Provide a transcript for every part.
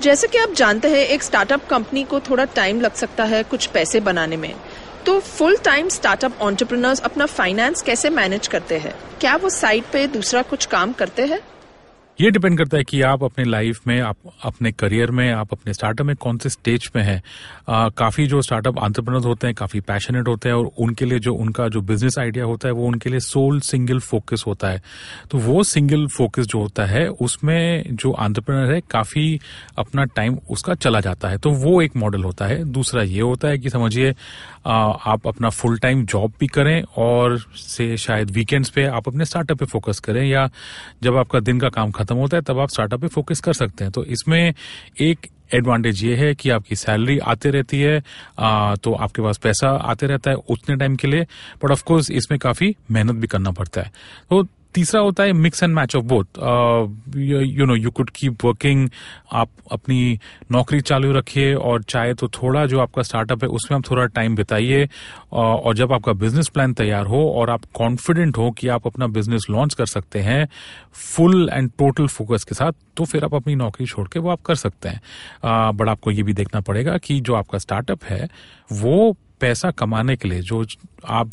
जैसे कि आप जानते हैं, एक स्टार्टअप कंपनी को थोड़ा टाइम लग सकता है कुछ पैसे बनाने में। तो फुल टाइम स्टार्टअप ऑन्टरप्रनर्स अपना फाइनेंस कैसे मैनेज करते हैं? क्या वो साइड पे दूसरा कुछ काम करते हैं? ये डिपेंड करता है कि आप अपने लाइफ में, आप अपने करियर में, आप अपने स्टार्टअप में कौन से स्टेज पे हैं। काफ़ी जो स्टार्टअप आंट्रप्रनर्स होते हैं, काफ़ी पैशनेट होते हैं और उनके लिए जो, उनका जो बिज़नेस आइडिया होता है, वो उनके लिए सोल सिंगल फोकस होता है। तो वो सिंगल फोकस जो होता है, उसमें जो आंट्रप्रनर है, काफ़ी अपना टाइम उसका चला जाता है। तो वो एक मॉडल होता है। दूसरा ये होता है कि समझिए आप अपना फुल टाइम जॉब भी करें और से शायद वीकेंड्स पे आप अपने स्टार्टअप पे फोकस करें या जब आपका दिन का काम खत्म होता है तब आप स्टार्टअप पे फोकस कर सकते हैं। तो इसमें एक एडवांटेज ये है कि आपकी सैलरी आती रहती है आ, तो आपके पास पैसा आते रहता है उतने टाइम के लिए बट ऑफकोर्स इसमें काफ़ी मेहनत भी करना पड़ता है। तो तीसरा होता है mix and match of both you know you could keep working आप अपनी नौकरी चालू रखिए और चाहे तो थोड़ा जो आपका स्टार्टअप है, उसमें आप थोड़ा टाइम बिताइए और जब आपका बिज़नेस प्लान तैयार हो और आप कॉन्फिडेंट हो कि आप अपना बिज़नेस लॉन्च कर सकते हैं फुल एंड टोटल फोकस के साथ तो फिर आप अपनी नौकरी छोड़ के वो आप कर सकते हैं। बट आपको ये भी देखना पड़ेगा कि जो आपका स्टार्टअप है, वो पैसा कमाने के लिए, जो आप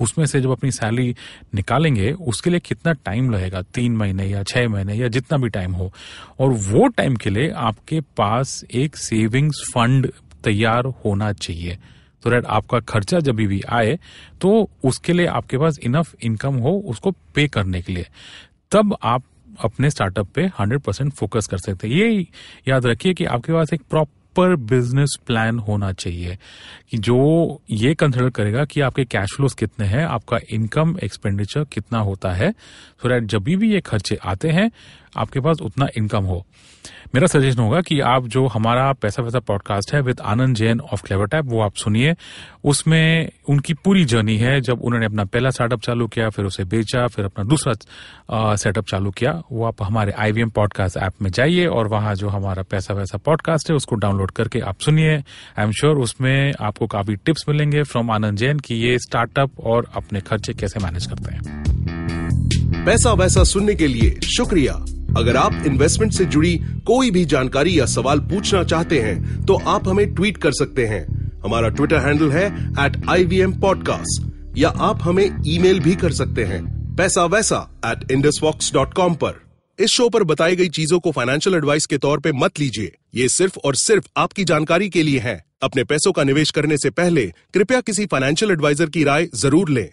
उसमें से जब अपनी सैलरी निकालेंगे, उसके लिए कितना टाइम लगेगा? तीन महीने या छह महीने या जितना भी टाइम हो। और वो टाइम के लिए आपके पास एक सेविंग्स फंड तैयार होना चाहिए। तो रेट आपका खर्चा जब भी आए तो उसके लिए आपके पास इनफ इनकम हो उसको पे करने के लिए। तब आप अपने स्टार्टअप पे 100 परसेंट फोकस कर सकते हैं। ये याद रखिए कि आपके पास एक प्रॉपर प्रॉपर बिज़नेस प्लान होना चाहिए कि जो ये कंसिडर करेगा कि आपके कैश फ्लोस कितने हैं, आपका इनकम एक्सपेंडिचर कितना होता है सो so जब भी ये खर्चे आते हैं आपके पास उतना इनकम हो। मेरा सजेशन होगा कि आप जो हमारा पैसा पैसा पॉडकास्ट है with Anand Jain of CleverTap वो आप सुनिए। उसमें उनकी पूरी जर्नी है, जब उन्होंने अपना पहला स्टार्टअप चालू किया, फिर उसे बेचा, फिर अपना दूसरा सेटअप चालू किया, वो आप हमारे आईवीएम पॉडकास्ट ऐप में जाइए और वहाँ जो हमारा पैसा वैसा पॉडकास्ट है, उसको डाउनलोड करके आप सुनिए। आई एम श्योर उसमें आपको काफ़ी टिप्स मिलेंगे फ्रॉम आनंद जैन की ये स्टार्टअप और अपने खर्चे कैसे मैनेज करते हैं। पैसा वैसा सुनने के लिए शुक्रिया। अगर आप इन्वेस्टमेंट से जुड़ी कोई भी जानकारी या सवाल पूछना चाहते हैं तो आप हमें ट्वीट कर सकते हैं। हमारा ट्विटर हैंडल है एट आई वी या आप हमें ईमेल भी कर सकते हैं, पैसा वैसा एट इंडसवॉक्स डॉट कॉम पर। इस शो पर बताई गई चीज़ों को फाइनेंशियल एडवाइस के तौर पे मत लीजिए। ये सिर्फ़ और सिर्फ़ आपकी जानकारी के लिए है। अपने पैसों का निवेश करने से पहले कृपया किसी फाइनेंशियल एडवाइजर की राय ज़रूर लें।